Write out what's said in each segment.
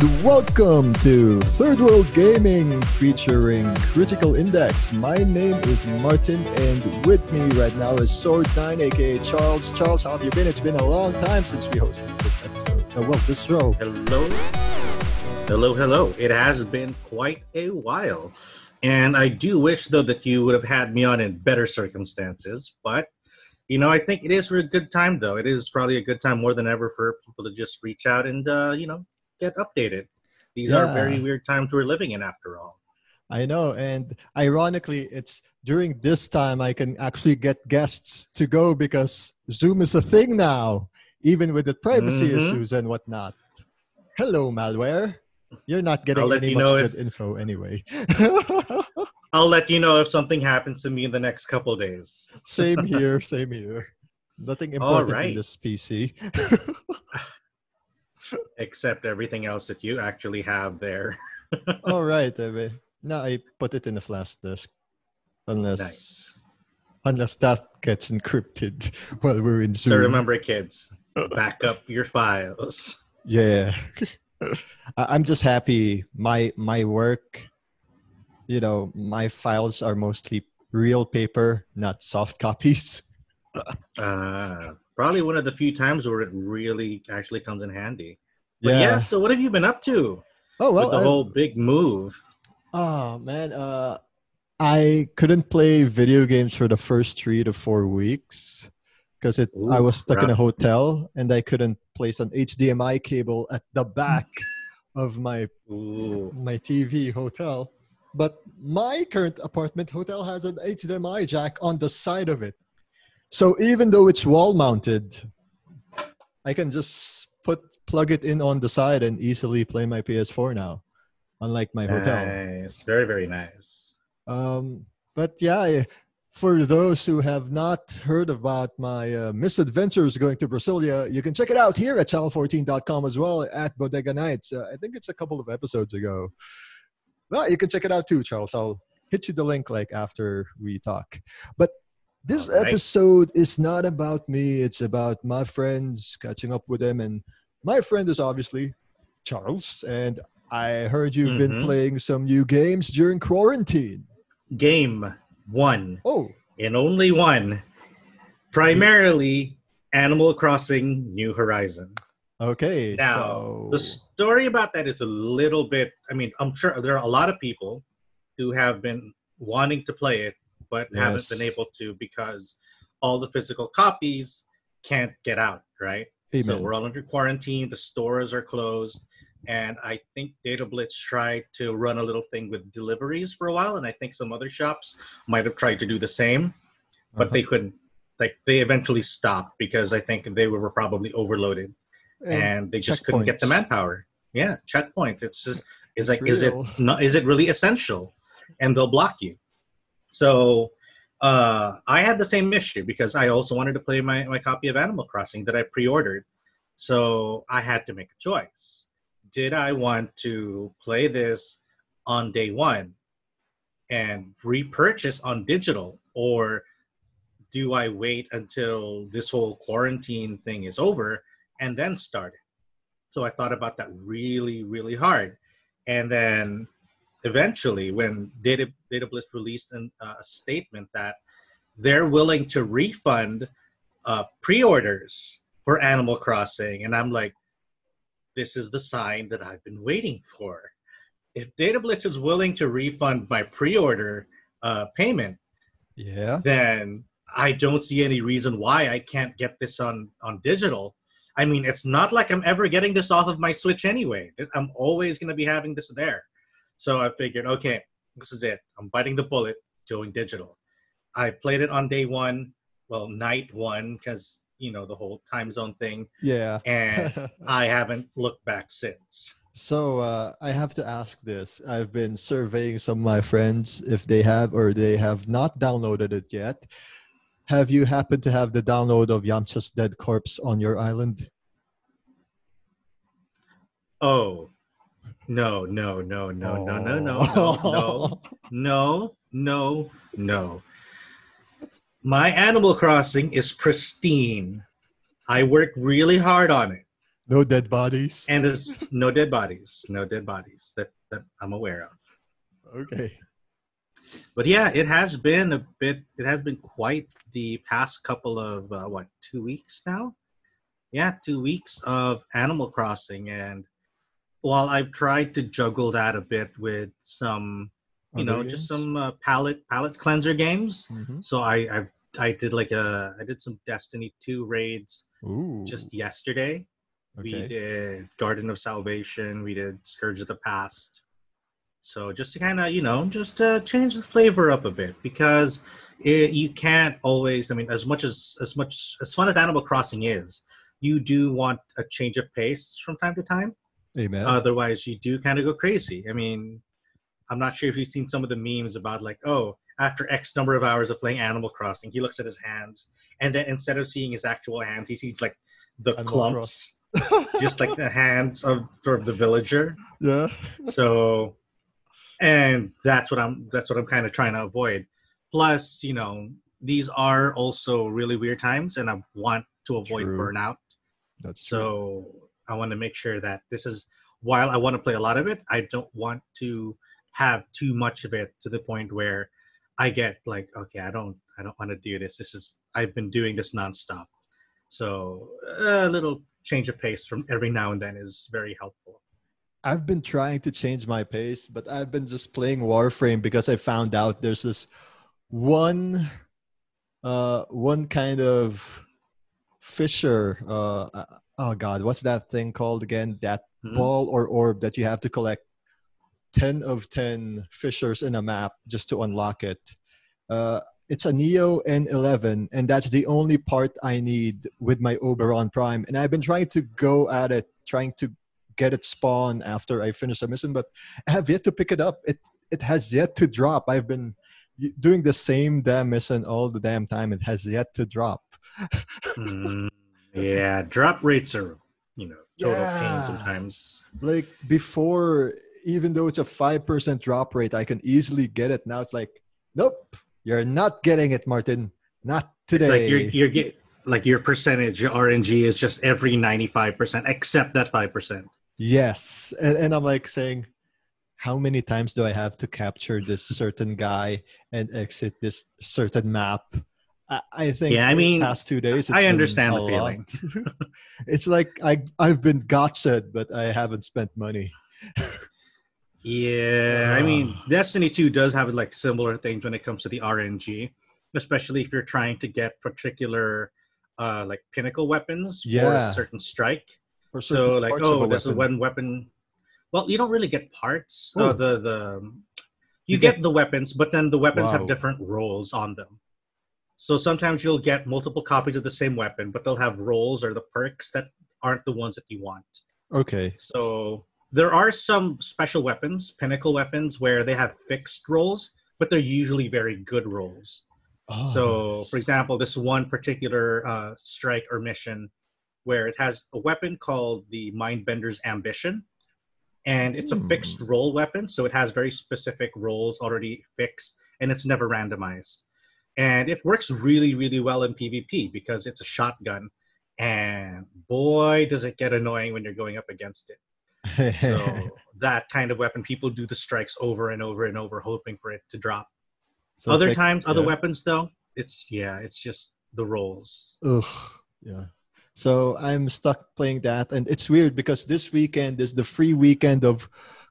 And welcome to Third World Gaming featuring Critical Index. My name is Martin, and with me right now is Sword9, aka Charles. Charles, how have you been? It's been a long time since we hosted this episode. Oh, well, this show. Hello. Hello, hello. It has been quite a while. And I do wish, though, that you would have had me on in better circumstances. But, you know, I think it is a good time, though. It is probably a good time more than ever for people to just reach out and, uh, you know, get updated. These Yeah. are very weird times we're living in, after all. I know, and ironically, it's during this time I can actually get guests to go because Zoom is a thing now, even with the privacy Mhm. issues and whatnot. Hello, malware. You're not getting any much good if- info anyway. I'll let you know if something happens to me in the next couple of days. same here, same here. Nothing important in this PC. Except everything else that you actually have there. All right, Ebe. Now I put it in the flash disk, unless nice. unless that gets encrypted while we're in Zoom. So remember, kids, back up your files. Yeah. I'm just happy my my work, you know, my files are mostly real paper, not soft copies. Uh, probably one of the few times where it really actually comes in handy. But yeah. so what have you been up to Oh well. with the I- whole big move? oh man, uh I couldn't play video games for the first 3 to 4 weeks because it I was stuck in a hotel and I couldn't place an HDMI cable at the back of my Ooh, my TV hotel. But my current apartment hotel has an HDMI jack on the side of it. So even though it's wall mounted, I can just put plug it in on the side and easily play my PS4 now, unlike my hotel. nice, very very nice. Um, but yeah, for those who have not heard about my uh, misadventures going to Brasilia, you can check it out here at channel14.com as well at Bodega Nights. Uh, I think it's a couple of episodes ago. Well, you can check it out too, Charles. I'll hit you the link like after we talk. But this right. episode is not about me. It's about my friends, catching up with them. And my friend is obviously Charles. And I heard you've been Mhm. playing some new games during quarantine. Game one Oh, and only one, primarily Animal Crossing: New Horizon. okay. Now, so the story about that is a little bit. I mean, I'm sure there are a lot of people who have been wanting to play it, but haven't been able to because all the physical copies can't get out, right? So we're all under quarantine. The stores are closed, and I think Data Blitz tried to run a little thing with deliveries for a while, and I think some other shops might have tried to do the same, but Uh-huh. they couldn't. Like they eventually stopped because I think they were probably overloaded and they just couldn't get the manpower. Yeah, checkpoint. It's just is It's like is it not is it really essential? And they'll block you. So uh, I had the same issue because I also wanted to play my, my copy of Animal Crossing that I pre-ordered. So I had to make a choice. Did I want to play this on day one and repurchase on digital or do I wait until this whole quarantine thing is over and then start it? So I thought about that really, really hard. And then eventually, when Data, Data Blitz released an, uh, a statement that they're willing to refund uh, pre orders for Animal Crossing, and I'm like, this is the sign that I've been waiting for. If Data is willing to refund my pre order uh, payment, Yeah. then I don't see any reason why I can't get this on on digital. I mean, it's not like I'm ever getting this off of my Switch anyway. I'm always going to be having this there. So I figured, okay, this is it. I'm biting the bullet, doing digital. I played it on day one, well, night one, because you know the whole time zone thing, Yeah. and I haven't looked back since. so uh, I have to ask this. I've been surveying some of my friends if they have or they have not downloaded it yet. Have you happened to have the download of Yamcha's Dead Corpse on your island? Oh, no, no, no, no, no, no, no, Oh. no, no. No, no, no. My Animal Crossing is pristine. I worked really hard on it. No dead bodies. and there's no dead bodies, no dead bodies that that I'm aware of. Okay. But yeah, it has been a bit. It has been quite the past couple of uh, what two weeks now. Yeah, two weeks of Animal Crossing, and while I've tried to juggle that a bit with some, you Other know, just some uh, palate palate cleanser games. Mhm. So I I I did like a I did some Destiny two raids Ooh. just yesterday. We did Garden of Salvation. We did Scourge of the Past. So just to kind of you know just to change the flavor up a bit because it, you can't always. I mean, as much as as much as fun as Animal Crossing is, you do want a change of pace from time to time. Amen. Otherwise, you do kind of go crazy. I mean, I'm not sure if you've seen some of the memes about like, oh, after X number of hours of playing Animal Crossing, he looks at his hands, and then instead of seeing his actual hands, he sees like the Animal clumps, just like the hands of sort of the villager. yeah. So, and that's what I'm that's what I'm kind of trying to avoid. Plus, you know, these are also really weird times, and I want to avoid True. burnout. That's true. I want to make sure that this is while I want to play a lot of it, I don't want to have too much of it to the point where I get like, okay, I don't, I don't want to do this. This is I've been doing this nonstop. So a little change of pace from every now and then is very helpful. I've been trying to change my pace, but I've been just playing Warframe because I found out there's this one uh one kind of fisher uh uh, oh god what's that thing called again? That Mhm. ball or orb that you have to collect 10 of 10 fissures in a map just to unlock it? Uh it's a neo n11 and that's the only part i need with my oberon prime. And i've been trying to go at it trying to get it spawn after i finish a mission but i have yet to pick it up. It it has yet to drop. I've been doing the same damn mission all the damn time. It has yet to drop. Mm, yeah, drop rates are you know total Yeah. pain sometimes. like before even though it's a 5% drop rate i can easily get it now it's like nope you're not getting it martin not It's today like you're you're get like your percentage RNG is just every ninety five percent except that five percent. yes and, and i'm like saying how many times do i have to capture this certain guy and exit this certain map i, I think Yeah, I the mean, past two days I understand the feeling. it's like i i've been gotcha'd but i haven't spent money Yeah, I mean. Destiny 2 does have like similar things when it comes to the RNG, especially if you're trying to get particular uh like pinnacle weapons for a certain strike. for certain So like, oh, this is one weapon. Well, you don't really get parts. Uh, the the you, You get, get- the weapons, but then the weapons Wow. have different rolls on them. So sometimes you'll get multiple copies of the same weapon, but they'll have rolls or the perks that aren't the ones that you want. okay So there are some special weapons, pinnacle weapons, where they have fixed rolls, but they're usually very good rolls. Oh, So, for example, this one particular uh, strike or mission where it has a weapon called the Mindbender's Ambition, and it's a Hmm. fixed roll weapon, so it has very specific rolls already fixed, and it's never randomized. And it works really, really well in PvP because it's a shotgun, and boy, does it get annoying when you're going up against it. So that kind of weapon, people do the strikes over and over and over, hoping for it to drop. So other like- times, other yeah. weapons though, it's yeah, it's just the rolls. Ugh. Yeah. So I'm stuck playing that, and it's weird because this weekend is the free weekend of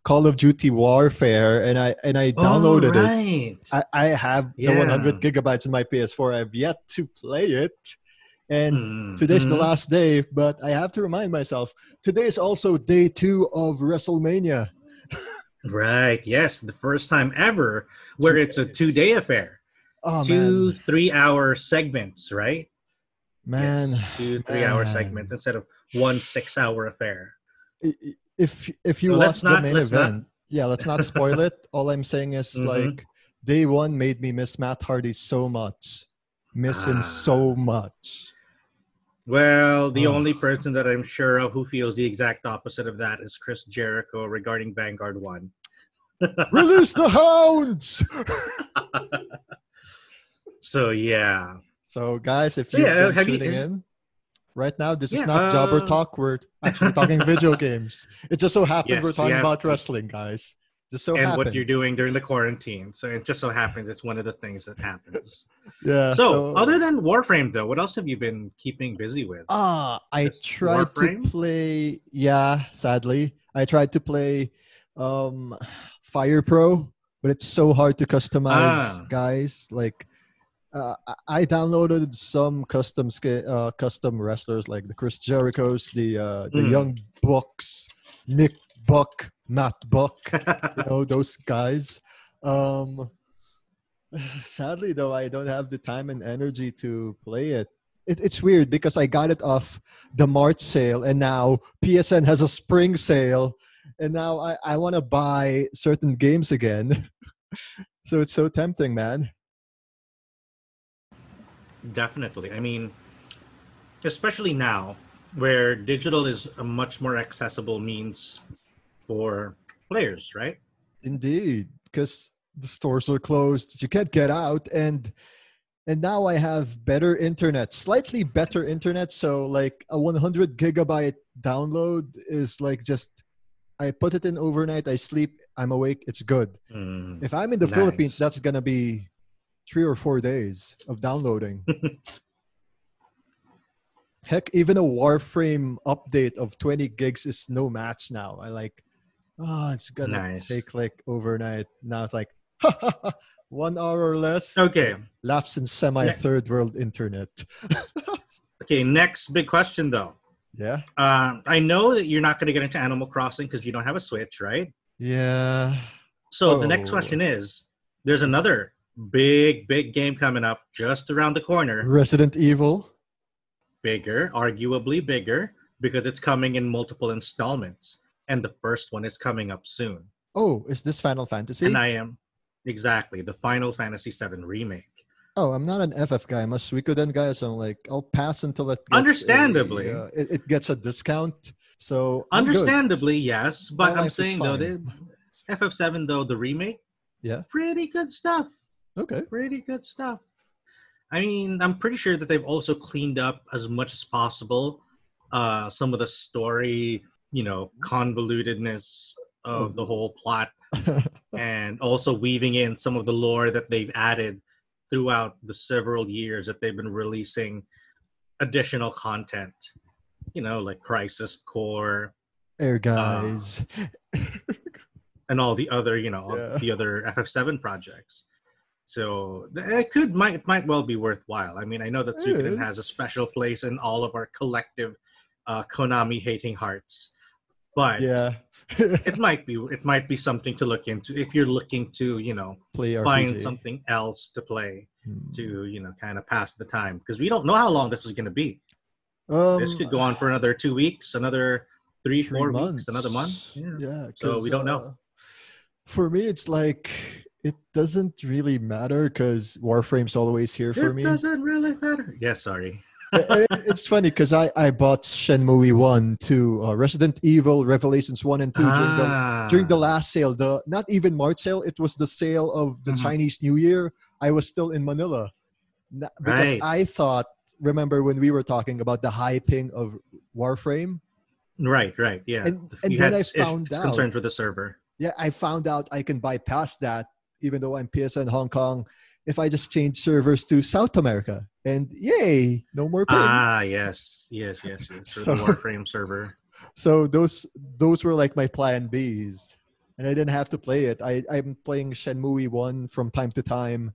Call of Duty Warfare, and I and I downloaded it. right. I, I have the 100 gigabytes in my PS4. I've yet to play it, and Mm, today's the mhm. last day. But I have to remind myself today is also day two of WrestleMania. Right. Yes, the first time ever where Two it's a two-day affair, Oh two three-hour segments, right? man. Yes, two three-hour segments instead of one six-hour affair. If if you So watch the not- main let's not- event, yeah, let's not spoil it. All I'm saying is Mhm. like day one made me miss Matt Hardy so much, miss him Ah. so much. Well, the Oh. only person that I'm sure of who feels the exact opposite of that is Chris Jericho regarding Vanguard One. Release the hounds. So yeah, so guys, if So, you've yeah, been have you- tuning is- in, right now. This Yeah, is not jobber uh, talk. We're actually talking video games. It just so happened Yes, we're talking about wrestling, guys. Just so and happened. what you're doing during the quarantine. So it just so happens it's one of the things that happens. yeah. so, other than Warframe, though, what else have you been keeping busy with? Ah, I Just tried Warframe? to play. Yeah, sadly, I tried to play um, Fire Pro, but it's so hard to customize, Ah. guys. Like, uh, I- downloaded some custom uh, custom wrestlers like the Chris Jericho's, the uh, the Hmm. Young Bucks, Nick Buck, Matt Buck. you know those guys. Um, sadly, though, I don't have the time and energy to play it. it. It's weird because I got it off the March sale, and now PSN has a spring sale, and now I, I want to buy certain games again. so it's so tempting, man. Definitely. I mean, especially now where digital is a much more accessible means for players, right? Indeed, because the stores are closed, you can't get out, and and now I have better internet, slightly better internet. So like a 100 gigabyte download is like just I put it in overnight, I sleep, I'm awake, it's good. Mm. If I'm in the Nice. Philippines, that's gonna be three or four days of downloading. Heck, even a Warframe update of 20 gigs is no match now. I like, oh, it's gonna Nice. take like overnight. Now it's like one hour or less. Okay. Laughs in semi third world internet. Okay. Next big question, though. yeah. Uh, I know that you're not going to get into Animal Crossing because you don't have a Switch, right? Yeah. So the next Oh. question is: There's another big, big game coming up just around the corner. Resident Evil. Bigger, arguably bigger, because it's coming in multiple installments, and the first one is coming up soon. Oh, is this Final Fantasy? And I am exactly the Final Fantasy VII remake. Oh, I'm not an FF guy. I'm a Suikoden guy, so I'm like, I'll pass until it. Understandably. a, uh, it, it gets a discount. So I'm good. Understandably, yes, but My I'm saying though, fine. the FF7 though the remake, Yeah. pretty good stuff. Okay. Pretty good stuff. I mean, I'm pretty sure that they've also cleaned up as much as possible uh, some of the story, you know, convolutedness of the whole plot, and also weaving in some of the lore that they've added throughout the several years that they've been releasing additional content. You know, like Crisis Core Air guys. and all the other, you know, Yeah. the other FF7 projects. So it could might might well be worthwhile. I mean, I know that Suikoden has a special place in all of our collective uh, Konami hating hearts, but yeah. it might be it might be something to look into if you're looking to you know Play RPG. find something else to play Hmm. to you know kind of pass the time because we don't know how long this is going to be. Um, this could go on for another two weeks, another three, three four months. weeks, another month. Yeah. Yeah. So we don't know. uh, For me, it's like it doesn't really matter because Warframe's always here for it me. It doesn't really matter. Yeah, sorry. it's funny because I, I bought Shenmue 1, 2, uh, Resident Evil, Revelations 1 and 2 during, the, during the Ah. last sale. The Not even March sale, it was the sale of the Mhm. Chinese New Year. I was still in Manila. Because Right. I thought, remember when we were talking about the hyping of Warframe? Right, right, yeah. And- and then I found out- concerns with the server. Yeah, I found out I can bypass that, even though I'm PSN Hong Kong, if I just change servers to South America. And yay, no more ping. Ah, yes, yes, yes, yes. For the So- Warframe server. so those those were like my plan Bs, and I didn't have to play it. I I'm playing Shenmue One from time to time,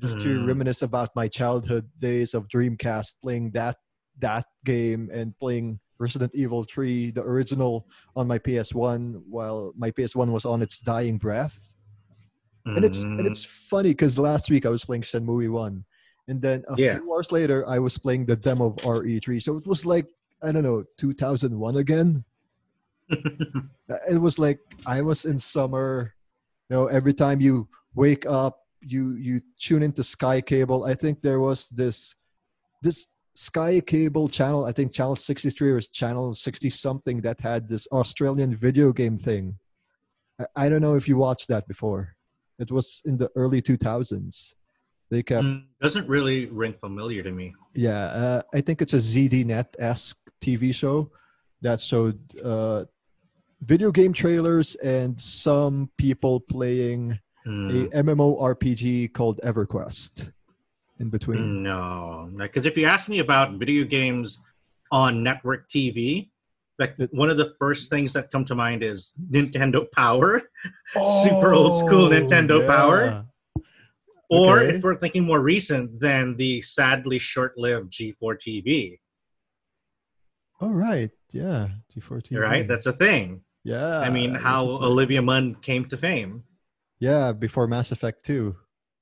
just to Mm. reminisce about my childhood days of Dreamcast, playing that that game and playing Resident Evil Three, the original, on my PS One, while my PS One was on its dying breath. And it's and it's funny because last week I was playing Shenmue One, and then a Yeah. few hours later I was playing the demo of RE3. So it was like I don't know 2001 again. Uh, it was like I was in summer. You know, every time you wake up, you you tune into Sky Cable. I think there was this this Sky Cable channel. I think channel 63 or channel 60 something that had this Australian video game thing. I, I don't know if you watched that before. It was in the early 2000s. They kept Mm, doesn't really ring familiar to me. Yeah, uh, I think it's a ZDNet esque TV show that showed uh, video game trailers and some people playing Mm, a MMORPG called EverQuest in between. No, because if you ask me about video games on network TV, like one of the first things that come to mind is Nintendo Power, Super old school oh, Nintendo Power. or Okay. if we're thinking more recent, then the sadly short-lived G4 TV. All right. Yeah. G4 TV. Right, that's a thing. yeah. I mean, how. Olivia Munn came to fame. Yeah, before Mass Effect 2.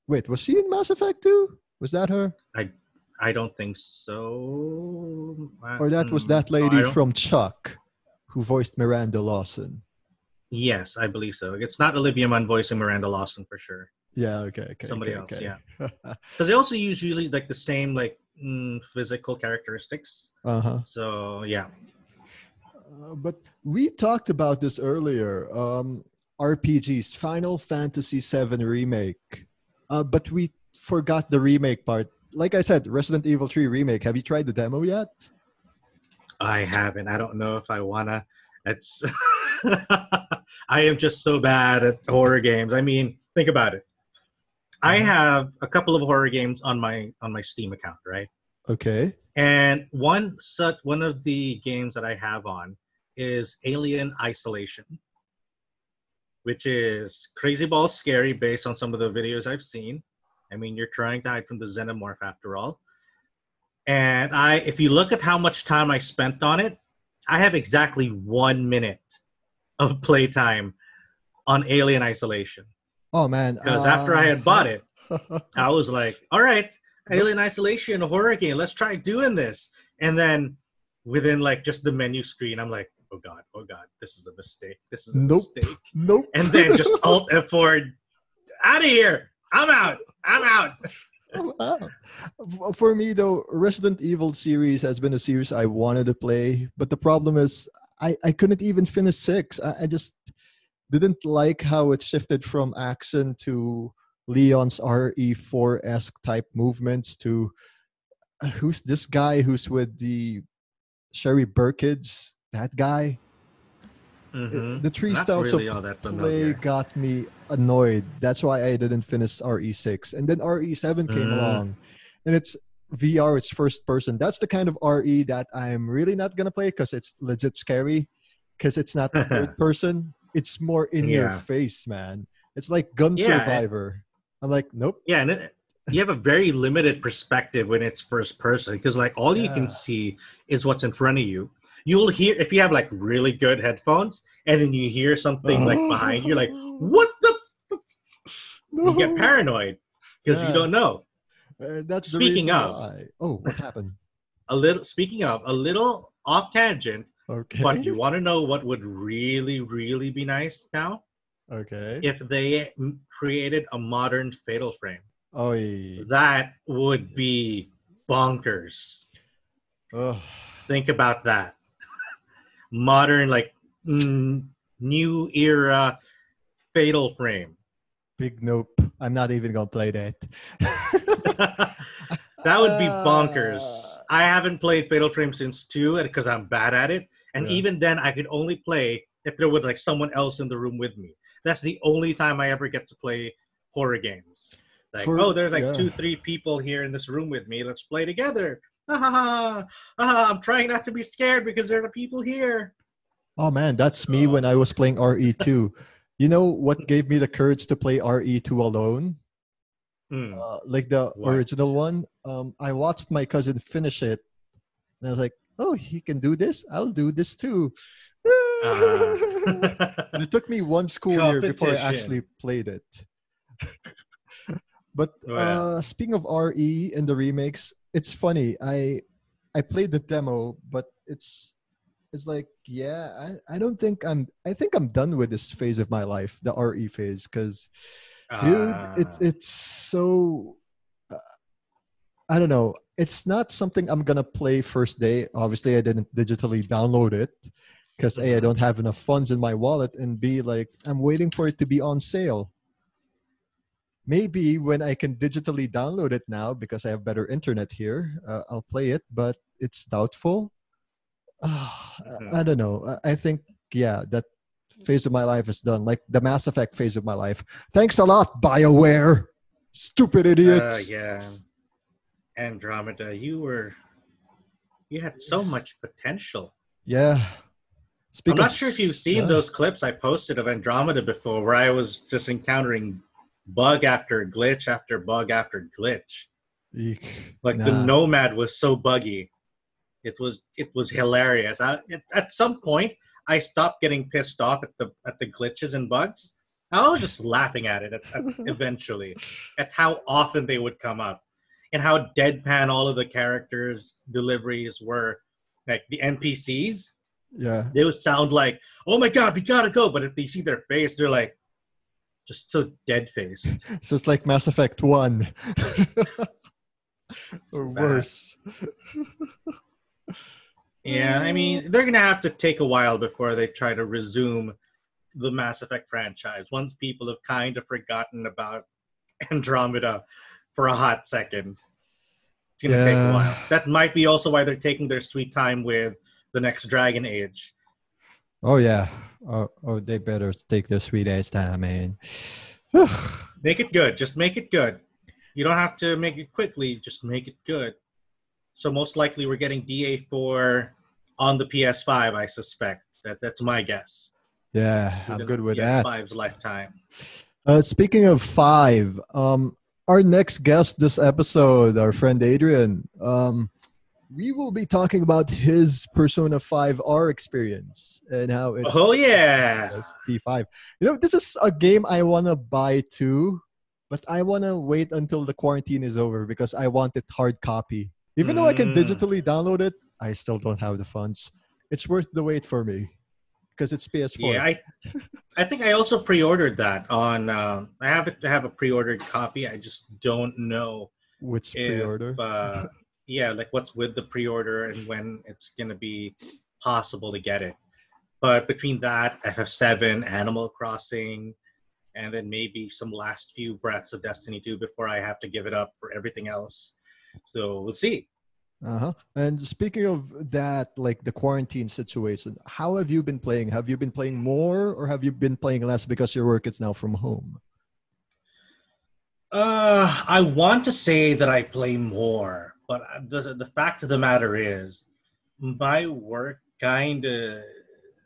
Wait, was she in Mass Effect 2? Was that her? I don't think so. Uh, Or that was mm, that lady don't- from Chuck who voiced Miranda Lawson? Yes, I believe so. It's not Olivia Munn voicing Miranda Lawson for sure. Yeah, okay, okay. Somebody okay, else, okay. yeah. Because they also use usually like the same like mm, physical characteristics. uh-huh. So yeah. Uh, but we talked about this earlier. Um, RPGs, Final Fantasy VII Remake. Uh, but we forgot the remake part. Like I said, Resident Evil 3 Remake. Have you tried the demo yet? I haven't. I don't know if I wanna. It's. I am just so bad at horror games. I mean, think about it. I Mhm. have a couple of horror games on my on my Steam account, right? Okay. And one such one of the games that I have on is Alien Isolation, which is crazy ball scary based on some of the videos I've seen. I mean, you're trying to hide from the xenomorph after all. And I, if you look at how much time I spent on it, I have exactly one minute of playtime on Alien Isolation. Oh, man. Because after I had uh-huh. bought it, it. I was like, all right, Alien Isolation, a horror game. Let's try doing this. And then within like just the menu screen, I'm like, oh God, oh God, this is a mistake. This is a Nope. mistake. nope. And then just Alt F4, out of here. I'm out. I'm out. Oh, wow. For me, though, Resident Evil series has been a series I wanted to play, but the problem is I, I couldn't even finish six. I, I just didn't like how it shifted from action to Leon's RE4 esque type movements to uh, who's this guy who's with the Sherry Birkin, that guy. Mhm. The three Not styles really of play got me annoyed. That's why I didn't finish RE6. And then RE7 came Mm. along. And it's VR, it's first person. That's the kind of RE that I'm really not going to play because it's legit scary. Because it's not third person. It's more in your face, man. It's like Gun Yeah, Survivor. I'm like, nope. Yeah, and it, you have a very limited perspective when it's first person because like all you can see is what's in front of you. You'll hear if you have like really good headphones and then you hear something like behind you, like what the No. you get paranoid because Yeah. you don't know. Uh, that's Speaking of- why. Oh, what happened? A little speaking of a little off tangent, Okay. but you want to know what would really really be nice now okay. if they created a modern fatal frame. Oh. That would be bonkers. Ugh. Think about that. Modern, like mm, new era fatal frame. Big nope. I'm not even gonna play that. that would be bonkers. Uh, I haven't played Fatal Frame since two because I'm bad at it. And Yeah. even then, I could only play if there was like someone else in the room with me. That's the only time I ever get to play horror games. Like, For- oh, there's like yeah. two, three people here in this room with me. Let's play together. Ah, ha, ha. Ah, I'm trying not to be scared because there are people here. oh man, that's me when I was playing RE2. You know what gave me the courage to play RE2 alone? Hmm. Uh, like the What? original one. Um, I watched my cousin finish it, and I was like, "Oh, he can do this. I'll do this too." Uh-huh. and it took me one school year before I actually played it. but Oh, yeah. uh, speaking of RE and the remakes, it's funny. I I played the demo, but it's it's like yeah, I, I don't think I'm I think I'm done with this phase of my life, the RE phase, because dude, it, Ah. it's so uh, I don't know. It's not something I'm gonna play first day. Obviously, I didn't digitally download it because a I Mhm. don't have enough funds in my wallet, and b like I'm waiting for it to be on sale. Maybe when I can digitally download it now because I have better internet here, uh, I'll play it. But it's doubtful. Ah, I- I don't know. I think yeah, that phase of my life is done. Like the Mass Effect phase of my life. Thanks a lot, Bioware. Stupid Uh, idiots. yeah. Andromeda, you were you had so much potential. yeah. Speak I'm not sure if you've seen yeah. those clips I posted of Andromeda before where I was just encountering bug after glitch after bug after glitch. Eek. Like the Nomad was so buggy. It was it was hilarious. I, it, at some point, I stopped getting pissed off at the at the glitches and bugs. I was just laughing at it at, at, eventually, at how often they would come up, and how deadpan all of the characters' deliveries were. Like the NPCs, Yeah. they would sound like, "Oh my god, we gotta go," but if they see their face, they're like, just so dead faced. So it's like Mass Effect 1. or worse. Yeah, I mean, they're gonna have to take a while before they try to resume the Mass Effect franchise. Once people have kind of forgotten about Andromeda for a hot second, it's gonna take a while. That might be also why they're taking their sweet time with the next Dragon Age. Oh, yeah. Oh, oh, they better take their sweet ass time, man. Make it good. Just make it good. You don't have to make it quickly. Just make it good. So most likely we're getting DA4 on the PS5. I suspect that that's my guess. yeah, I'm good with the that. PS5's lifetime. Uh, speaking of five, um, our next guest this episode, our friend Adrian, um, we will be talking about his Persona 5R experience and how it's Oh yeah. P5. You know, this is a game I want to buy too, but I want to wait until the quarantine is over because I want it hard copy. Even though I can Mm. digitally download it, I still don't have the funds. It's worth the wait for me because it's PS4. Yeah, I I think I also pre-ordered that on. Um, I have it. I have a pre-ordered copy. I just don't know Which if pre-order? uh, yeah, like what's with the pre-order and when it's gonna be possible to get it. But between that, FF7, Animal Crossing, and then maybe some last few breaths of Destiny 2 before I have to give it up for everything else. So we'll see. Uh-huh. And speaking of that, like the quarantine situation, how have you been playing? Have you been playing more or have you been playing less because your work is now from home? Uh, I want to say that I play more, but the the fact of the matter is, my work kind of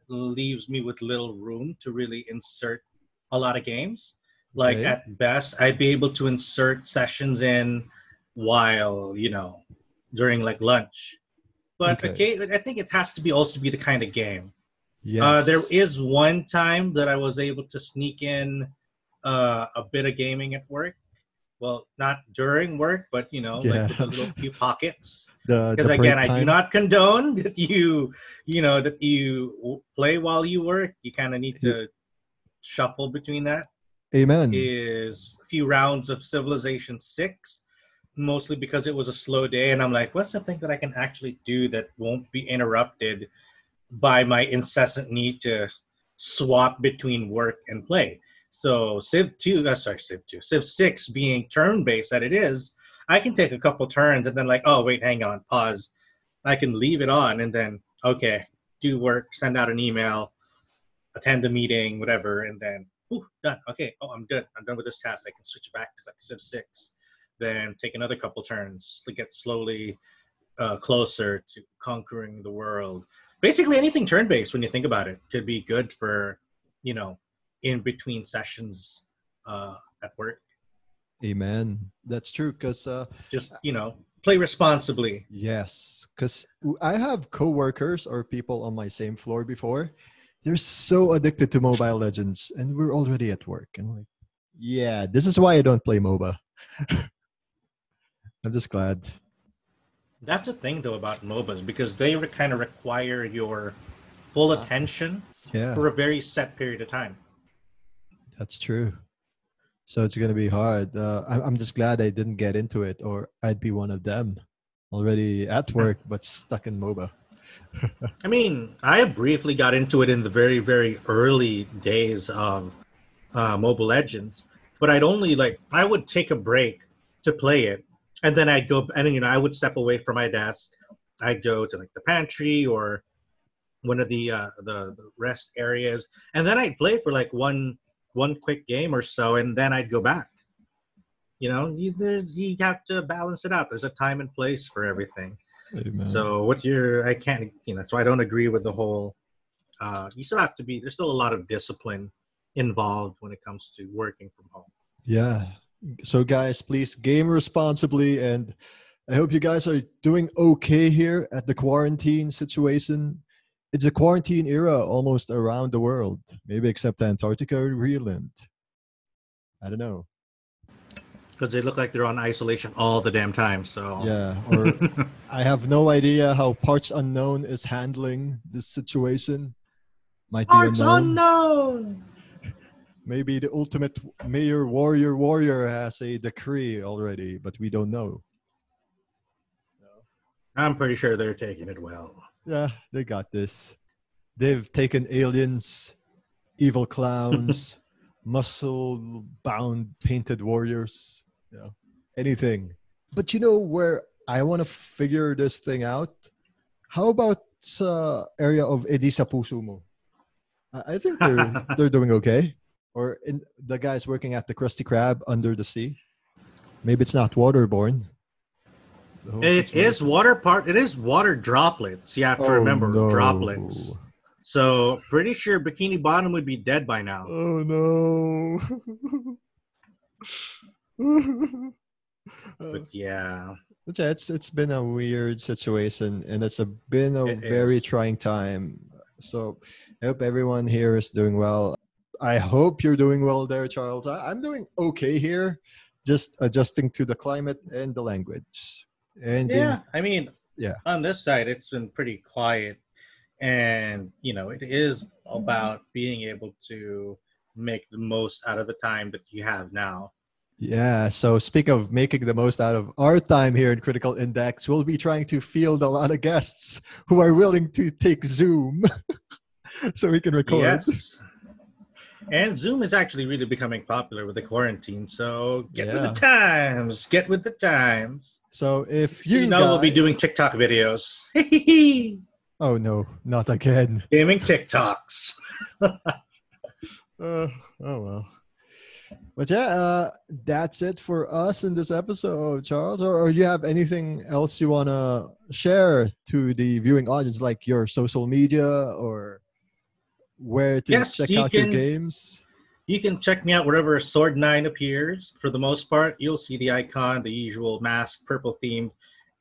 leaves me with little room to really insert a lot of games. Like Okay. at best, I'd be able to insert sessions in while you know during like lunch. But Okay. okay, I think it has to be also be the kind of game. Yes. Uh, there is one time that I was able to sneak in uh, a bit of gaming at work. Well, not during work, but you know, Yeah. like the little few pockets. Because again, I do not condone that you, you know, that you play while you work. You kind of need to shuffle between that. Amen. Is a few rounds of Civilization Six, mostly because it was a slow day, and I'm like, what's the thing that I can actually do that won't be interrupted by my incessant need to swap between work and play. So Civ 2, uh, sorry, Civ 2, Civ 6 being turn based that it is, I can take a couple turns and then like, oh wait, hang on, pause. I can leave it on and then okay, do work, send out an email, attend a meeting, whatever, and then ooh, done. Okay, oh I'm good. I'm done with this task. I can switch back to like Civ 6. Then take another couple turns to get slowly uh, closer to conquering the world basically anything turn based when you think about it could be good for you know in between sessions uh, at work Amen. That's true. Because uh, just you know play responsibly yes, because I have coworkers or people on my same floor before. They're so addicted to Mobile Legends, and we're already at work. And like, yeah, this is why I don't play MOBA. I'm just glad. that's the thing though about mobas because they re- kind of require your full attention Yeah, for a very set period of time that's true. So it's gonna be hard. Uh, I- I'm just glad I didn't get into it, or I'd be one of them, already at work but stuck in MOBA. i mean i briefly got into it in the very very early days of uh, mobile legends but I'd only like I would take a break to play it, and then I'd go and you know I would step away from my desk. I'd go to like the pantry or one of the uh, the, the rest areas, and then I'd play for like one one quick game or so, and then I'd go back. You know, you you have to balance it out. There's a time and place for everything. Amen. So what you're, I can't, you know, so I don't agree with the whole. Uh, you still have to be. There's still a lot of discipline involved when it comes to working from home. Yeah. So, guys, please game responsibly. And I hope you guys are doing okay here at the quarantine situation. It's a quarantine era almost around the world, maybe except Antarctica or Greenland. I don't know. Because they look like they're on isolation all the damn time. So Yeah. Or I have no idea how Parts Unknown is handling this situation. Might be Parts unknown. unknown. Maybe the ultimate mayor warrior warrior has a decree already, but we don't know. I'm pretty sure they're taking it well. Yeah, they got this. They've taken aliens, evil clowns, muscle bound painted warriors, you know, anything. But you know where I want to figure this thing out? How about uh, area of Edisa Pusumo? I I think they're they're doing okay. Or in the guys working at the Krusty Krab under the sea. Maybe it's not waterborne. It situation. is water part. It is water droplets. You have to Oh, remember no. droplets. So pretty sure Bikini Bottom would be dead by now. Oh no. But yeah, but yeah, it's it's been a weird situation and it's a, been a It very is. trying time. So I hope everyone here is doing well. I hope you're doing well there, Charles. I, I'm doing okay here, just adjusting to the climate and the language. And being- yeah. I mean, yeah. On this side, it's been pretty quiet, and you know, it is about being able to make the most out of the time that you have now. Yeah. So speak of making the most out of our time here in Critical Index, we'll be trying to field a lot of guests who are willing to take Zoom so we can record. Yes. And Zoom is actually really becoming popular with the quarantine. So get with the times. Get with the times. So if You, you, know we'll be doing TikTok videos. Oh no, not again. Gaming TikToks. Uh, oh well. But yeah, uh, that's it for us in this episode, Charles. Or, or you have anything else you want to share to the viewing audience, like your social media or where to Yes, check you out your can- games? You can check me out wherever Sword 9 appears. For the most part, you'll see the icon, the usual mask, purple themed.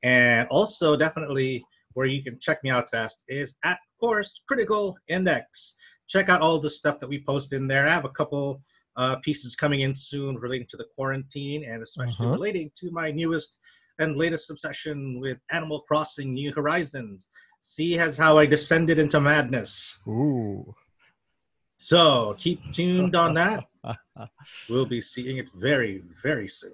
And also, definitely, where you can check me out fast is at, of course, Critical Index. Check out all the stuff that we post in there. I have a couple uh, pieces coming in soon relating to the quarantine and especially Uh-huh. relating to my newest and latest obsession with Animal Crossing New Horizons. See as how I descended into madness. Ooh. So keep tuned on that. We'll be seeing it very, very soon.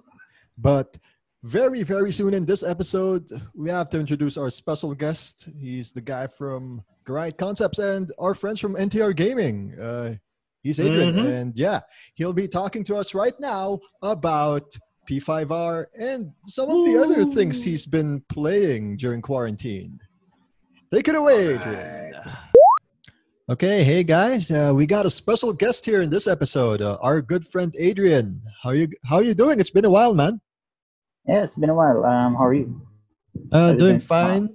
But very, very soon in this episode, we have to introduce our special guest. He's the guy from Grind Concepts and our friends from NTR Gaming. Uh, he's Adrian. Mhm. And yeah, he'll be talking to us right now about P5R and some of the other things he's been playing during quarantine. Take it away, Adrian. Okay, hey guys, uh, we got a special guest here in this episode. Uh, our good friend Adrian. How you How you doing? It's been a while, man. Yeah, it's been a while. Um, how are you? Uh, doing fine.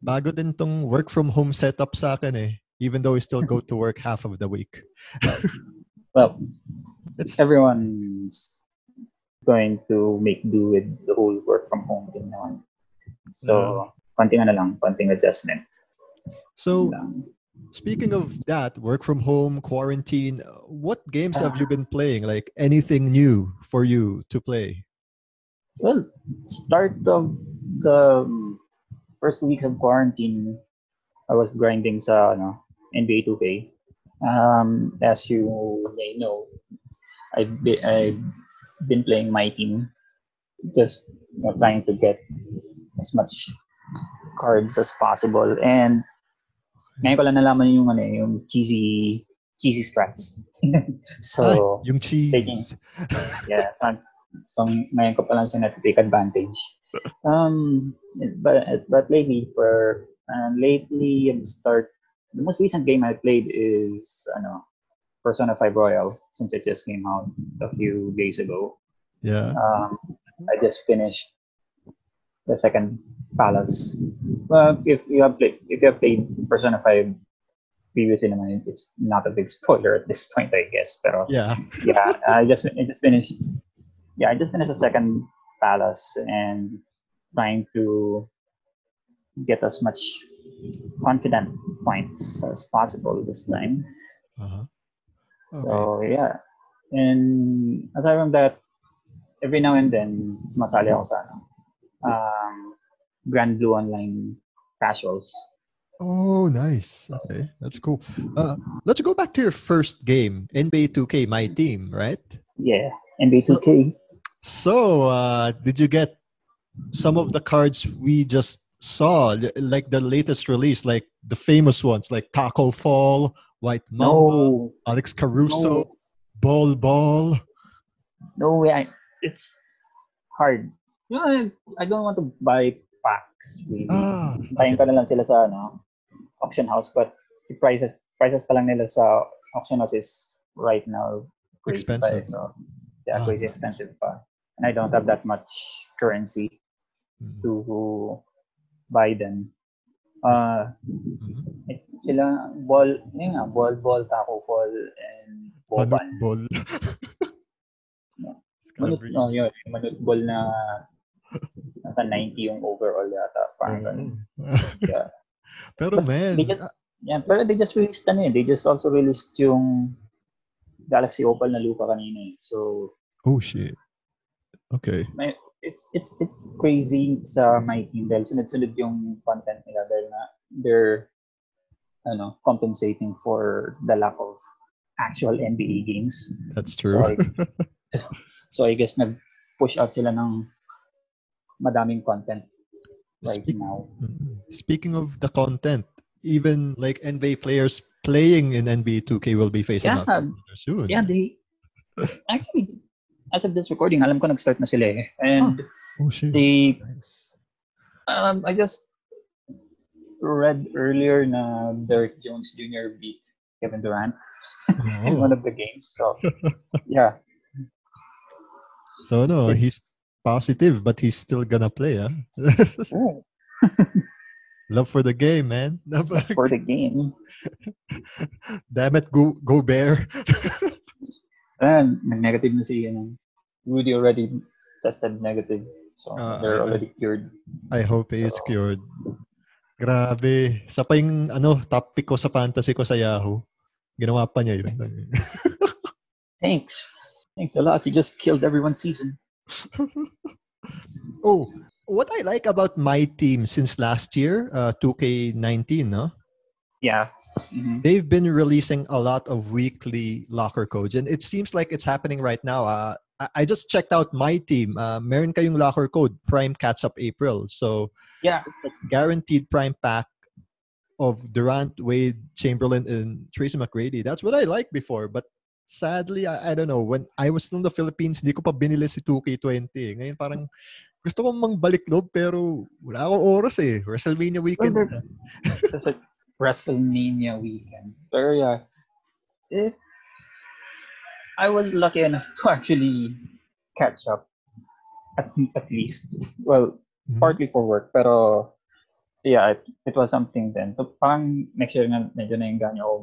Bago din tong work from home setup sa akin eh. Even though we still go to work half of the week. Well, It's, everyone's going to make do with the whole work from home thing naman. So, konting ano lang, konting adjustment. so. Speaking of that, work from home, quarantine, what games have you been playing? Like anything new for you to play? Well, start of the first weeks of quarantine, I was grinding sa ano, NBA 2K. Um, as you may know, I've been, I've been playing my team, just you know, trying to get as much cards as possible. And ngayon ko lang nalaman yung ano, eh, yung cheesy cheesy strats. so, Ay, yung cheese. yeah, so, so ngayon ko pa lang siya na-take advantage. Um, but but lately for uh, lately and start the most recent game I played is ano Persona 5 Royal since it just came out a few days ago. Yeah. Um, I just finished the second Palace. Well, if you have played if you have played Persona 5 previously naman, it's not a big spoiler at this point, I guess. Pero Yeah. yeah, I just I just finished. Yeah, I just finished the second Palace and trying to get as much confidant points as possible this time. Uh-huh. Okay. So yeah, and aside from that, every now and then sumasali ako sa ano, um, Granblue Online casuals. Oh, nice. Okay, that's cool. Uh, let's go back to your first game, NBA 2K, my team, right? Yeah, NBA 2K. So, uh, did you get some of the cards we just saw, like the latest release, like the famous ones, like Tacko Fall, White Mamba, No, Alex Caruso, no, Bol Bol? no way. I, it's hard. You know, I, I don't want to buy packs really. Ah, Tayin ko na lang sila sa ano, auction house but the prices prices pa lang nila sa auction house is right now crazy pa. Expensive. So yeah, Ah. crazy expensive pa. And I don't have that much currency Mm. to buy them. Uh, Mhm. eh, sila ball, yun nga, ball ball, taco fall, and Manut boban. Ball. Yeah. Manut, no, yun, manut ball na nasa 90 yung overall yata. Parang ganun. Yeah. Pero But man, they just- ah, Yeah, pero they just released ano eh. They just also released yung Galaxy Opal na lupa kanina eh. So, oh shit. Okay. may, it's it's it's crazy sa my team dahil sunod-sunod yung content nila dahil na they're ano, compensating for the lack of actual NBA games. That's So true. I, so I guess nag-push out sila ng madaming content right Speak- now. Mm. Speaking of the content, even like NBA players playing in NBA 2K will be facing Yeah. out soon. Yeah, they actually as of this recording, alam ko nag-start na sila eh. And Oh shit. they Nice. um, I just read earlier na Derrick Jones Jr. beat Kevin Durant in Oh. one of the games. So yeah, So no, It's- he's positive, but he's still gonna play, huh? Ooh, Love for the game, man. Love for- the game. Damn it, go go bear. And negative na si ano, Rudy already tested negative. So Ah, they're ah, already cured. I hope he is So- cured. Grabe. Sa pa yung ano, top pick ko sa fantasy ko sa Yahoo. Ginawa pa niya yun. Thanks. Thanks a lot. You just killed everyone's season. oh, what I like about my team since last year, uh, 2K19, no? Yeah. Mhm. they've been releasing a lot of weekly locker codes and it seems like it's happening right now uh, I- just checked out my team uh, meron kayong locker code prime catch up april so Yeah. guaranteed prime pack of durant wade chamberlain and tracy mcgrady that's what i liked before but sadly I, I don't know when i was still in the philippines hindi ko pa binili si 2k20 eh. ngayon parang gusto kong mangbalik loob pero wala akong oras eh wrestlemania weekend na. It's like WrestleMania weekend. But yeah, it. I was lucky enough to actually catch up, at, at least. Well, Mhm. partly for work, pero yeah, it, it was something then. So parang next year nga medyo na yung ganyo ako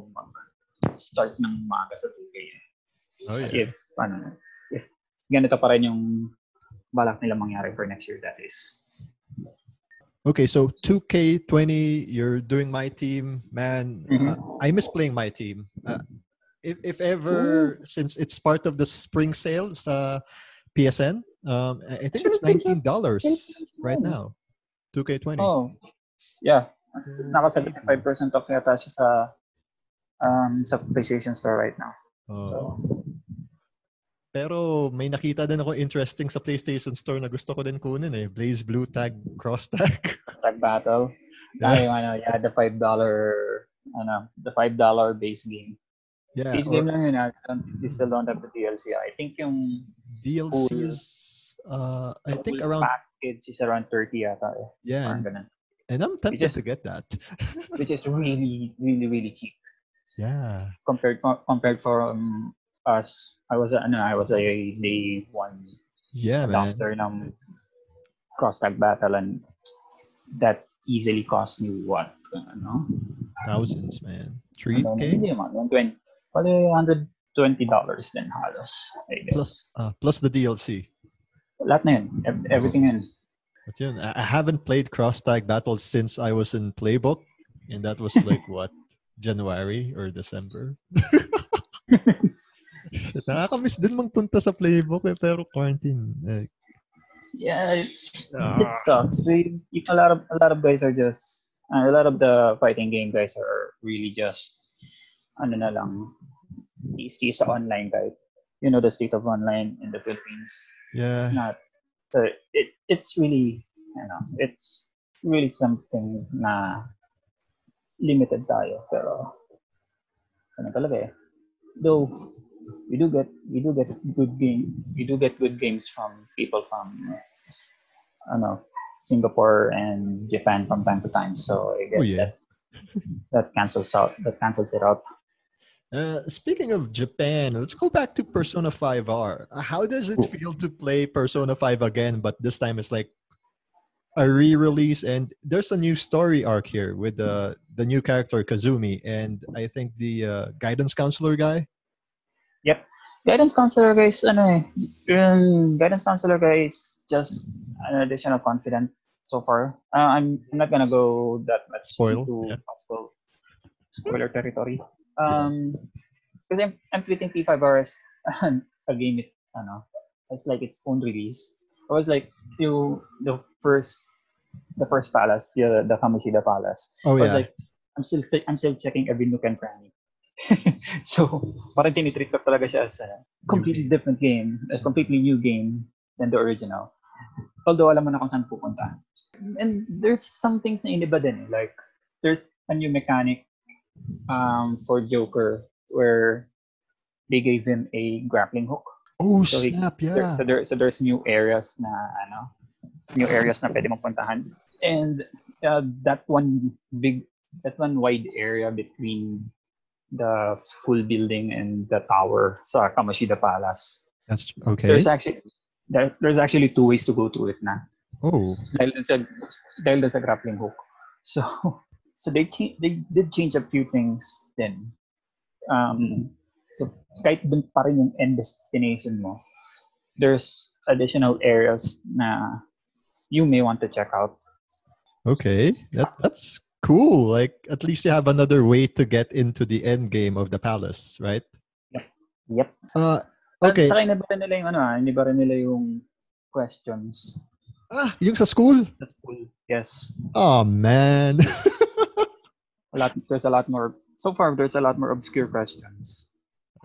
mag-start ng maga sa 2K. oh yeah If, ano, if ganito pa rin yung balak nila mangyari for next year, that is. Okay, so 2K20, you're doing my team, man. Mhm. uh, I miss playing my team. Uh, if if ever, since it's part of the spring sale sa PSN, um, I think it's nineteen dollars right now. 2K20. Oh, yeah. Naka 75% off yata siya sa um, sa PlayStation Store right now. Oh. So, Pero may nakita din ako interesting sa PlayStation Store na gusto ko din kunin eh. Blaze Blue Tag Cross Tag. Tag Battle. Yeah. Yung ano, yeah, the $5 ano, the $5 base game. Yeah. Base or game lang yun. ah. Don't- You still don't have the DLC. I think yung DLC full- is uh I think around package is around 30 yata. Eh. yeah, and, and I'm tempted just- to get that. Which is really, really, really cheap. Yeah. compared compared from us. I was ano, I was a day one Yeah, man. adopter ng cross tag battle and that easily cost me what? Ano? Thousands, man. Ano, 3k Hindi naman, 120. Pali $120 then halos, I guess. plus uh, plus the DLC. Lahat na yun. Everything yun. But yun, I I haven't played cross tag battles since I was in Playbook, and that was like what January or December. Shit, Nakakamiss din magpunta sa Playbook eh, pero quarantine. Eh, Yeah, it, Ah. it sucks. We, a lot of a lot of guys are just uh, a lot of the fighting game guys are really just ano na lang TST sa online guy. You know the state of online in the Philippines. yeah. It's not so it it's really you know it's really something na limited tayo pero ano talaga eh. Though we do get we do get good game we do get good games from people from ano Singapore and Japan from time to time. So I Oh guess yeah. that that cancels out that cancels it out. Uh, speaking of Japan, let's go back to Persona 5R. Uh, How does it feel to play Persona 5 again, but this time it's like a re-release and there's a new story arc here with the the new character Kasumi and I think the uh, guidance counselor guy. Yep. Guidance counselor guys, ano eh, yung guidance counselor guys just an additional confidant so far. Uh, I'm, I'm not gonna go that much Spoil, into yeah. possible spoiler territory. Um, because I'm, I'm treating P5R as a game it, ano, as like its own release. I was like, you, the first, the first palace, the, the Kamoshida Palace. Oh I was like, I'm still I'm still checking every nook and cranny. so, parang tinitreat ko talaga siya as a completely different game, a completely new game than the original. Although alam mo na kung saan pupunta. And there's some things na iniba din. eh. Like, there's a new mechanic um, for Joker where they gave him a grappling hook. oh so he- snap, There, yeah. so, there, so there's new areas na ano, new areas na pwede mong puntahan. And uh, that one big, that one wide area between the school building and the tower sa Kamoshida Palace. That's okay. There's actually there, there's actually two ways to go to it na. Oh, Dahil dun sa dahil dun sa grappling hook. So so they cha- they did change a few things then. Um, so kahit dun pa rin yung end destination mo, there's additional areas na you may want to check out. okay. That that's cool. Like at least you have another way to get into the end game of the palace, right? Yep. Uh At okay. saka iniba rin nila yung ano ah, iniba rin nila yung questions Ah, yung sa school? sa school. Yes. Oh man. A lot there's a lot more so far there's a lot more obscure questions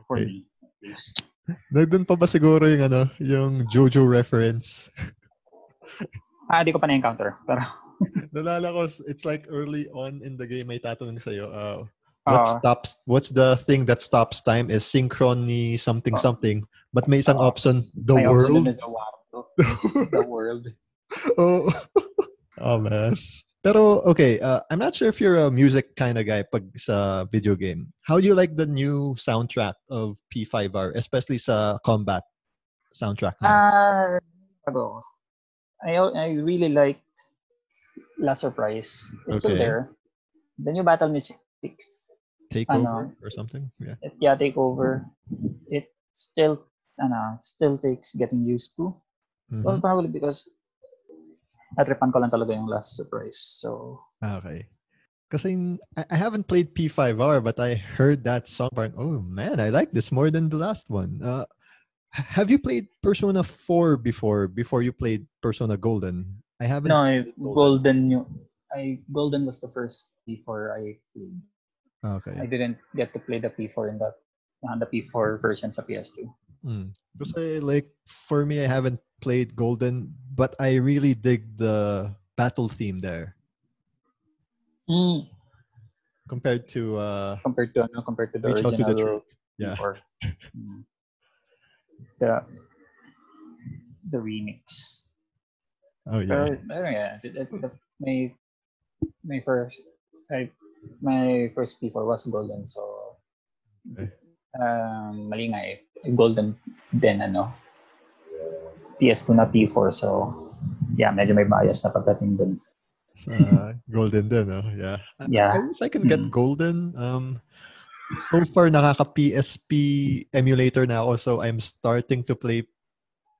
for Okay. me. at least. Nandun pa ba siguro yung ano, yung JoJo reference? Ah, di ko pa na-encounter. Pero Nalala ko, it's like early on in the game, may tatanong sa'yo, uh, what ah, stops, what's the thing that stops time is synchrony something Oh. something. But may isang Oh. option, the may option world. dun is the world. oh. oh man. Pero okay, uh, I'm not sure if you're a music kind of guy pag sa video game. How do you like the new soundtrack of P5R, especially sa combat soundtrack? Ah, uh, I I really liked Last Surprise. It's still there. The new Battle Mystics, Takeover ano? or something? Yeah. it, yeah, Takeover. It still, ano, still takes getting used to. Mhm. Well, probably because natripan ko lang talaga yung Last Surprise. So, Okay. Kasi I I haven't played P5R, but I heard that song. Parang, oh man, I like this more than the last one. Uh, have you played Persona 4 before? Before you played Persona Golden? I haven't. no, I- Golden, I, Golden was the first before I played. I didn't get to play the P4 in the, uh, the P4 version sa PS2. Mm. Kasi like for me, I haven't played Golden, but I really dig the battle theme there Mm. compared to uh, compared to ano, compared to the Out to the original. Yeah. Mm. The the remix. Oh yeah. Pero, pero yeah, the, the, my my first I, my first P4 was golden so Okay. um, mali nga eh. Golden then ano PS2 na P4 so yeah medyo may bias na pagdating dun. Uh, golden din, no? Yeah. I- Yeah. I wish I can get Mm. golden. Um, so far, nakaka PSP emulator na ako, so I'm starting to play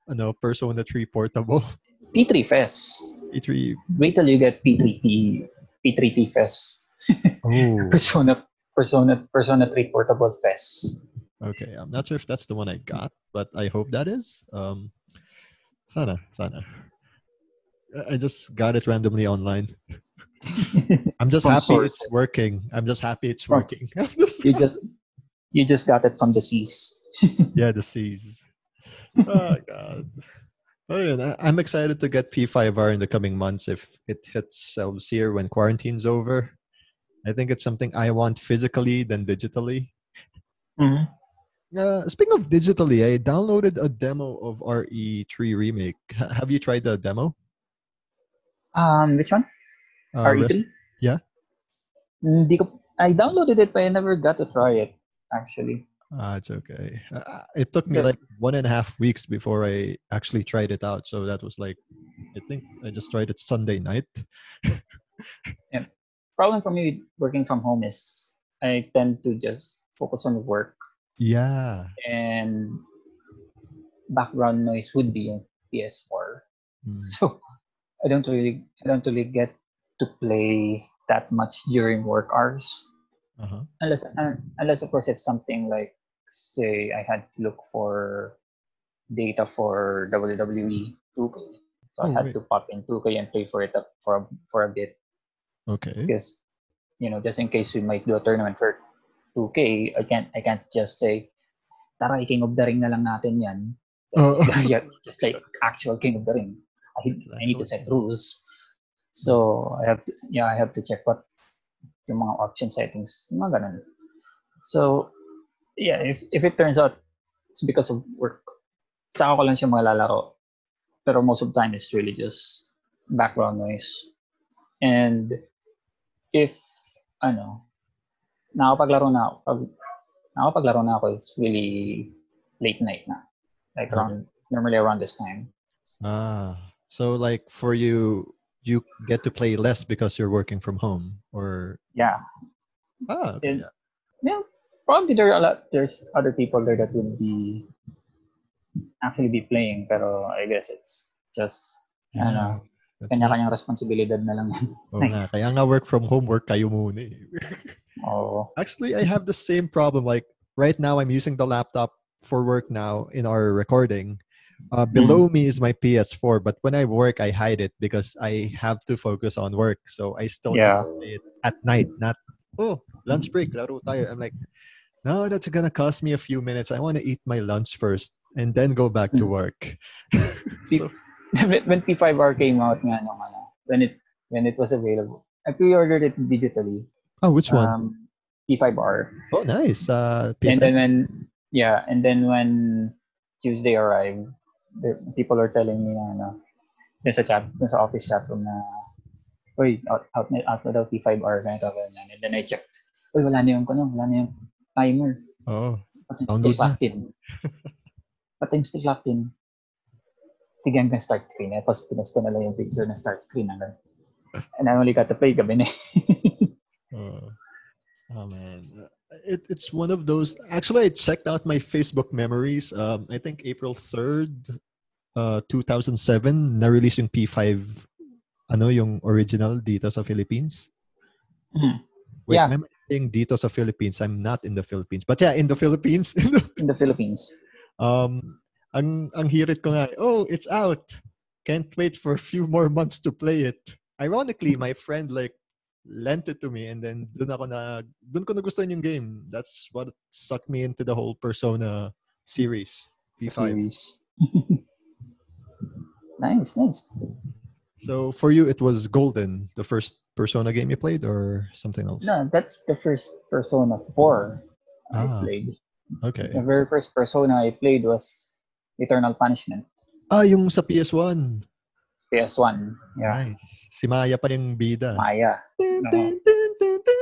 ano, Persona 3 Portable. P3 Fest. E3. Wait till you get P3P P3P Fest. Oh, Persona Persona Persona 3 Portable Fest. okay. I'm not sure if that's the one I got, but I hope that is. Um, sana, sana. I just got it randomly online. I'm just happy it's working. I'm just happy it's working. you just you just got it from the seas. yeah, the seas. oh god. I'm excited to get P5R in the coming months if it hits shelves here when quarantine's over. I think it's something I want physically than digitally. Uh, speaking of digitally, I downloaded a demo of RE3 Remake. H- have you tried the demo? Um, which one? Uh, Res- RE3? yeah. Hindi ko, I downloaded it, but I never got to try it, actually. Ah, it's okay. Uh, it took me Yeah. like one and a half weeks before I actually tried it out. So that was like, I think I just tried it Sunday night. yeah. Problem for me working from home is I tend to just focus on work Yeah. and background noise would be on PS4. Mm. So I don't really I don't really get to play that much during work hours. Uh-huh. unless uh, unless of course it's something like say I had to look for data for WWE 2K, so Oh, I had wait. to pop in 2K and play for it up for a, for a bit Okay. because you know just in case we might do a tournament for 2K, I can't I can't just say tara King of the Ring na lang natin yan. Oh. yeah, just like actual King of the Ring. I, I need to set rules. So I have to, yeah, I have to check what yung mga option settings, yung mga ganun. So yeah, if if it turns out it's because of work, saka ko lang siya malalaro. Pero most of the time it's really just background noise. And if ano, nakapaglaro na ako, pag nakapaglaro na ako, it's really late night na. Like around normally around this time. Ah. So like for you you get to play less because you're working from home or Yeah. ah okay, And- yeah. Probably there are a lot. There's other people there that would be actually be playing, pero I guess it's just Yeah, ano, kanya-kanyang responsibilidad na lang. Oo nga, kaya nga work from home work kayo muna eh. Oo. Actually, I have the same problem. Like right now, I'm using the laptop for work now in our recording. Uh, below me is my PS4, but when I work, I hide it because I have to focus on work. So I still Yeah. play it at night, not oh lunch break, laro tayo. I'm like, no, that's gonna cost me a few minutes. I want to eat my lunch first and then go back to Mm. work. See, when when P5R came out nga nung ano, when it when it was available, I pre-ordered it digitally. oh, which one? Um, P5R. oh, nice. Uh, And then when yeah, and then when Tuesday arrived, people are telling me na ano, dun sa chat, dun sa office chat room na Uy, out, out, na, out na daw P5R, ganito, ganyan. And then I checked. Uy, wala na yung, ano, wala na yung timer. oh, But I'm Download still locked in. I'm still locked in. Sige hanggang start screen. Eh. Tapos pinas ko na lang yung picture ng start screen hanggang. And I only got to play gabi na. Oh, oh man, it, it's one of those. Actually, I checked out my Facebook memories. Um, I think April third, uh, two thousand seven, na-release yung P5. Ano yung original dito sa Philippines? Mhm. Wait, Yeah. I'm saying dito sa Philippines. I'm not in the Philippines, but yeah, in the Philippines. in the Philippines. um, ang ang hirit ko nga. Oh, it's out. Can't wait for a few more months to play it. Ironically, my friend like lent it to me and then dun ako na dun ko nagustuhan yung game. That's what sucked me into the whole Persona series. P5. Series. nice, nice. So for you it was Golden, the first Persona game you played or something else? No, that's the first Persona 4 Ah. I played. Okay. The very first Persona I played was Eternal Punishment, Ah, yung sa PS1. PS1. Yeah, Nice. Si Maya pa yung bida. Maya. No.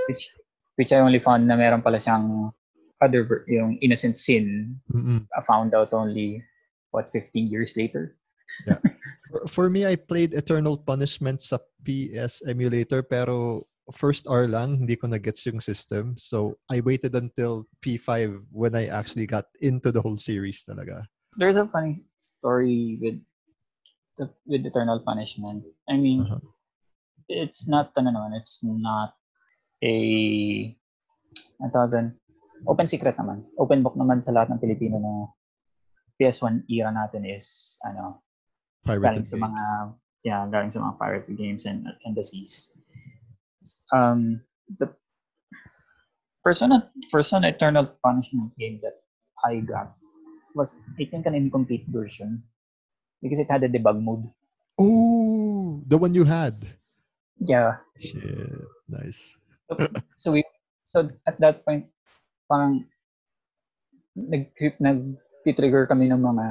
Which, which I only found na meron pala siyang other, yung Innocent Sin, Mm-mm. I found out only, what, 15 years later? For- For me, I played Eternal Punishment sa PS emulator pero first hour lang, hindi ko na-gets yung system. So, I waited until P5 when I actually got into the whole series talaga. There's a funny story with the, with Eternal Punishment. I mean, Uh-huh. It's not, ano naman, it's not a, ano tawag open secret naman. Open book naman sa lahat ng Pilipino na PS1 era natin is, ano, galing Pirated sa games. mga yeah galing sa mga pirated games and and the seas um the persona persona eternal punishment game that i got was i think an incomplete version because it had a debug mode Oh, the one you had. Yeah Shit. Nice. so we so at that point parang nag nag trigger kami ng mga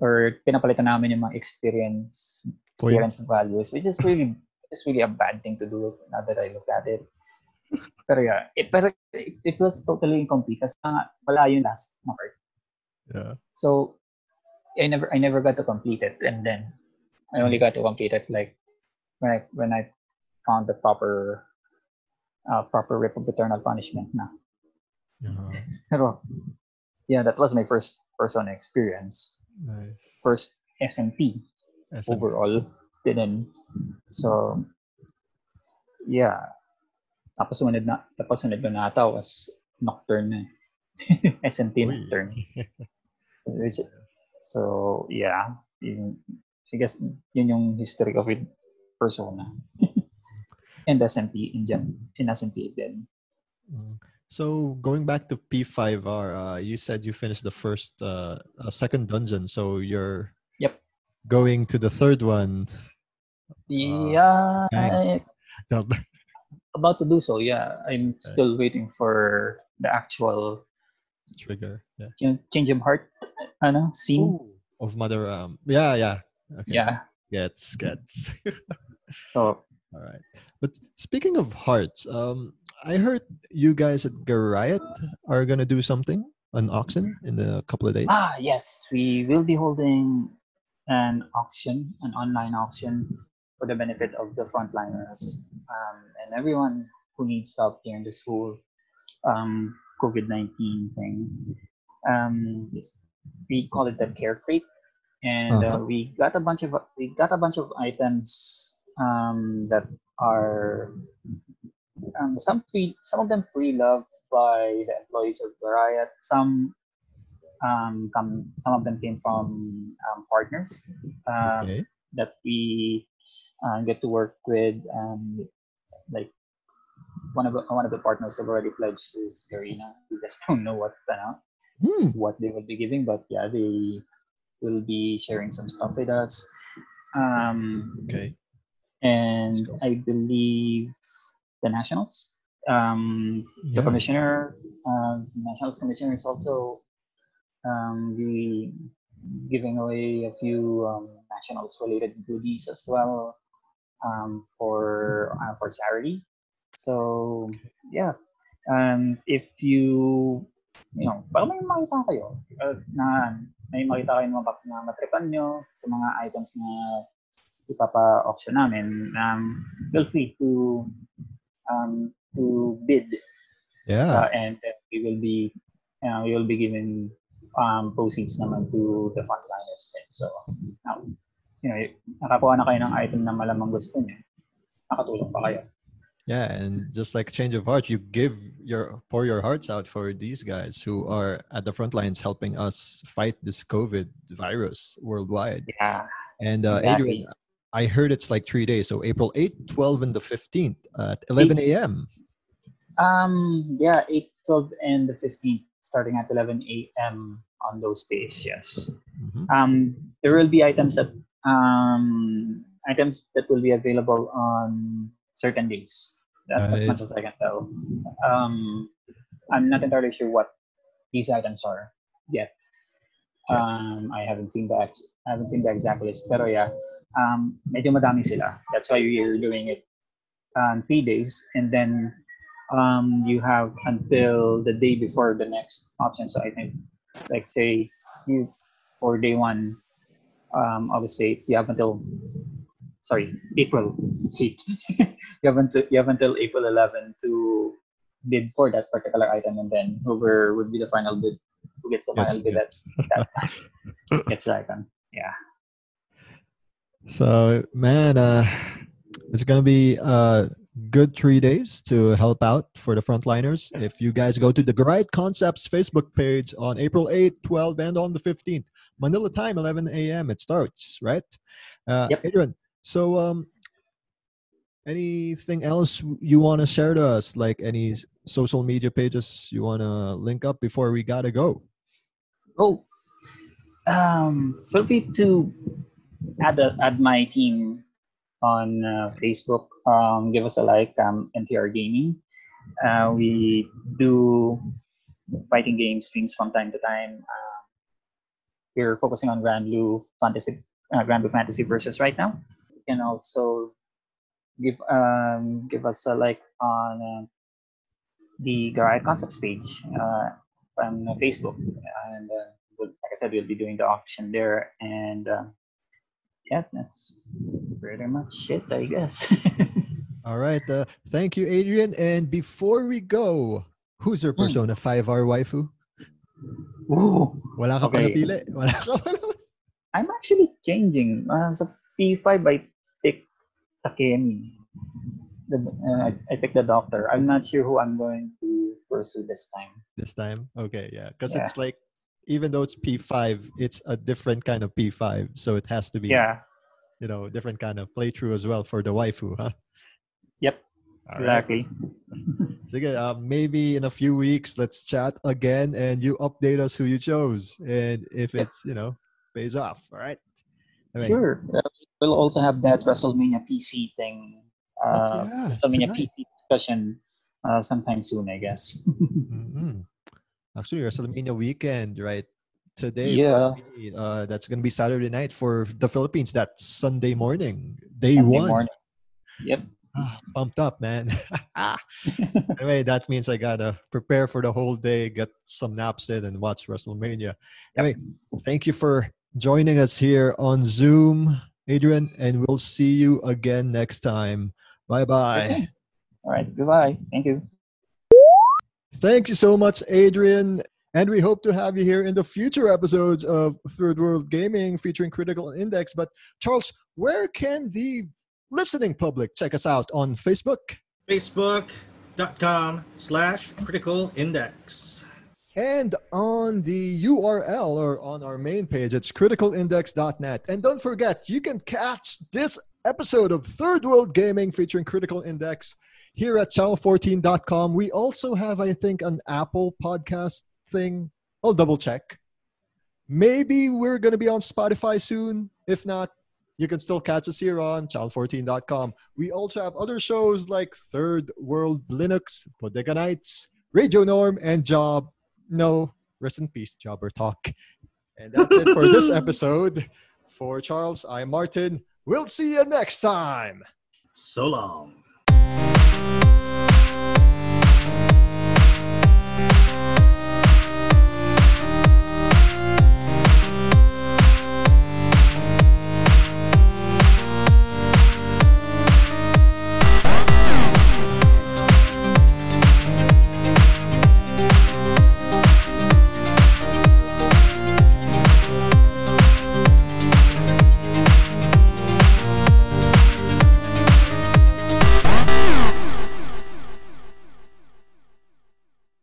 or pinapalitan namin yung mga experience experience values which is really is really a bad thing to do now that I look at it pero yeah it, pero it, it was totally incomplete kasi nga wala yung last part Yeah. so I never I never got to complete it and then I only got to complete it like when I when I found the proper uh, proper rip of eternal punishment na. Uh-huh. Pero yeah, that was my first personal experience. Nice. First SMT SM. overall. Didn't. So yeah. Tapos sunod na tapos sunod na ata was Nocturne na. eh. SMT Uy. Nocturne. So yeah, I guess yun yung history of it persona. and SMP in gen in SMP then. Mm. So going back to P5R, uh, you said you finished the first, uh, uh, second dungeon. So you're Yep. going to the third one. Yeah, dang. No, about to do so. Yeah, I'm still waiting for the actual Trigger. Yeah. change of heart ano scene. Of Mother. Um. Yeah. Yeah. Okay. Yeah. Gets. Gets. So All right. But speaking of hearts, um, I heard you guys at Garriot are gonna do something, an auction in a couple of days. ah yes, we will be holding an auction, an online auction for the benefit of the frontliners um, and everyone who needs help during this whole um, COVID nineteen thing. Um, we call it the care crate, and uh, Uh-huh. we got a bunch of we got a bunch of items um, that are um, some pre some of them pre-loved by the employees of Riot. Some um, come some of them came from um, partners um, okay. that we uh, get to work with. Um, like one of the, one of the partners have already pledged is Garena. We just don't know what uh, Hmm. what they will be giving, but yeah, they will be sharing some stuff with us. Um, Okay. And Let's. I believe the nationals, um, the commissioner, uh, nationals commissioner is also um, be giving away a few um, nationals related goodies as well um, for uh, for charity. So yeah, um, if you you know, baka may makita kayo uh, na may makita kayo map- na matripan nyo sa mga items na ipapa-auction namin, um, feel free to um, to bid Yeah. sa, and then we will be uh, we will be giving um, proceeds naman to the frontliners din. So, now, you know, nakakuha na kayo ng item na malamang gusto niyo. Nakatulong pa kayo. Yeah, and just like change of heart, you give your pour your hearts out for these guys who are at the front lines helping us fight this COVID virus worldwide. Yeah. And uh, Exactly. Adrian, I heard it's like three days, so April 8th, 12, and the 15th at 11 a.m. Um, yeah, 8, 12, and the 15th, starting at 11 a.m. on those days, yes. Mhm. Um, there will be items that um, items that will be available on certain days. That's as much as I can tell. Um, I'm not entirely sure what these items are yet. Um, I haven't seen the ex- I haven't seen the exact list, pero yeah, um, medyo madami sila. That's why we're doing it on three days, and then um, you have until the day before the next option. So I think, like say, you for day one, um, obviously you have until sorry April eight. you have until you have until April eleven to bid for that particular item, and then whoever would be the final bid, who gets the final Yes, bid, yes. that's that gets the item. Yeah. So, man, uh, it's gonna be a good three days to help out for the frontliners. If you guys go to the Grind Concepts Facebook page on April 8th, 12th, and on the 15th, Manila time, 11 a.m. It starts, right? Uh, Yep. Adrian, so um, anything else you want to share to us? Like any social media pages you want to link up before we gotta go? Oh, um, feel free to add a, add my team on uh, Facebook. Um, give us a like. Um, NTR Gaming. Uh, we do fighting game streams from time to time. Uh, we're focusing on Granblue Fantasy, uh, Granblue Fantasy versus right now. You can also give um, give us a like on uh, the Garai Concepts page uh, on Facebook, and like I said, we'll be doing the auction there, and yeah, that's pretty much it, I guess. All right. Uh, thank you, Adrian. And before we go, who's your Hmm. Persona 5R waifu? Ooh, Wala ka Okay. napili? Wala ka I'm actually changing. Uh, sa P5, I picked Takemi. The, uh, I, I picked the doctor. I'm not sure who I'm going to pursue this time. this time? Okay, yeah. Because Yeah. it's like, even though it's P5, it's a different kind of P5. So it has to be, Yeah, you know, different kind of playthrough as well for the waifu, huh? Yep, All right. exactly. Sige, uh, maybe in a few weeks, let's chat again and you update us who you chose. And if it's, you know, pays off. All right. Anyway, Sure. Uh, we'll also have that WrestleMania PC thing. Uh, yeah, WrestleMania tonight. PC discussion uh, sometime soon, I guess. Mhm. Actually, WrestleMania weekend, right? Today, Yeah. me, uh, that's gonna be Saturday night for the Philippines. That's Sunday morning, day Sunday one. morning. Yep. Ah, pumped up, man. anyway, that means I gotta prepare for the whole day, get some naps in, and watch WrestleMania. Anyway, thank you for joining us here on Zoom, Adrian, and we'll see you again next time. Bye bye. Okay. All right. Goodbye. Thank you. Thank you so much, Adrian. And we hope to have you here in the future episodes of Third World Gaming featuring Critical Index. But, Charles, where can the listening public check us out on Facebook? Facebook.com slash critical index. And on the URL or on our main page, it's criticalindex.net. And don't forget, you can catch this episode of Third World Gaming featuring Critical Index here at channel14.com. We also have, I think, an Apple podcast thing. I'll double check. Maybe we're going to be on Spotify soon. If not, you can still catch us here on channel14.com. We also have other shows like Third World Linux, Bodega Nights, Radio Norm, and Job. No, rest in peace, Jobber Talk. And that's it for this episode. For Charles, I'm Martin. We'll see you next time. So long.